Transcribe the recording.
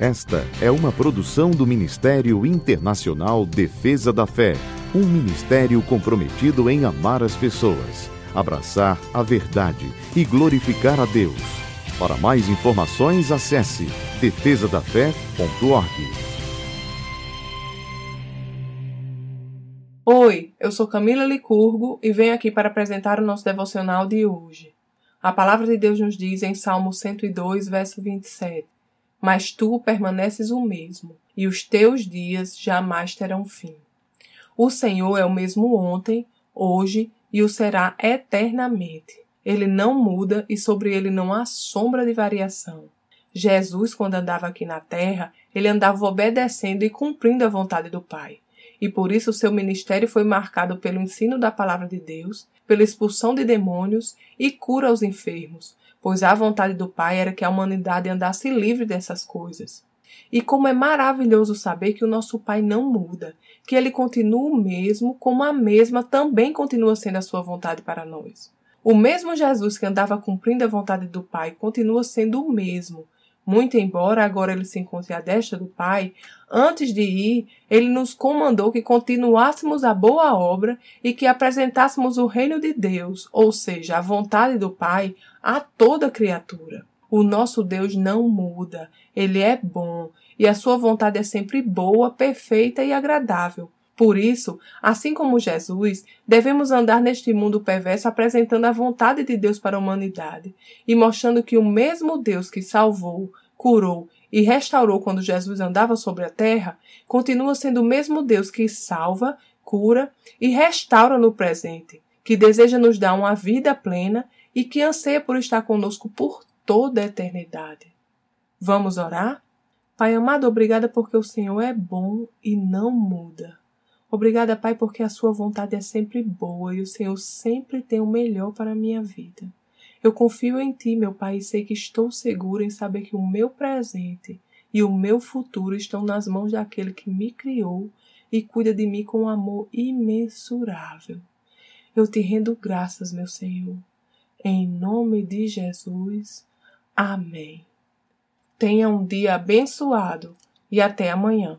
Esta é uma produção do Ministério Internacional Defesa da Fé, um ministério comprometido em amar as pessoas, abraçar a verdade e glorificar a Deus. Para mais informações, acesse defesadafé.org. Oi, eu sou Camila Licurgo e venho aqui para apresentar o nosso devocional de hoje. A palavra de Deus nos diz em Salmo 102, verso 27 mas tu permaneces o mesmo, e os teus dias jamais terão fim. O Senhor é o mesmo ontem, hoje e o será eternamente. Ele não muda e sobre ele não há sombra de variação. Jesus, quando andava aqui na terra, ele andava obedecendo e cumprindo a vontade do Pai. E por isso seu ministério foi marcado pelo ensino da palavra de Deus, pela expulsão de demônios e cura aos enfermos, pois a vontade do Pai era que a humanidade andasse livre dessas coisas. E como é maravilhoso saber que o nosso Pai não muda, que ele continua o mesmo, como a mesma também continua sendo a sua vontade para nós. O mesmo Jesus que andava cumprindo a vontade do Pai continua sendo o mesmo, muito embora agora ele se encontre à destra do Pai, antes de ir, ele nos comandou que continuássemos a boa obra e que apresentássemos o reino de Deus, ou seja, a vontade do Pai, a toda criatura. O nosso Deus não muda, ele é bom e a sua vontade é sempre boa, perfeita e agradável. Por isso, assim como Jesus, devemos andar neste mundo perverso apresentando a vontade de Deus para a humanidade e mostrando que o mesmo Deus que salvou, curou e restaurou quando Jesus andava sobre a terra, continua sendo o mesmo Deus que salva, cura e restaura no presente, que deseja nos dar uma vida plena e que anseia por estar conosco por toda a eternidade. Vamos orar? Pai amado, obrigada porque o Senhor é bom e não muda. Obrigada, Pai, porque a sua vontade é sempre boa e o Senhor sempre tem o melhor para a minha vida. Eu confio em Ti, meu Pai, e sei que estou seguro em saber que o meu presente e o meu futuro estão nas mãos daquele que me criou e cuida de mim com um amor imensurável. Eu te rendo graças, meu Senhor, em nome de Jesus. Amém. Tenha um dia abençoado e até amanhã.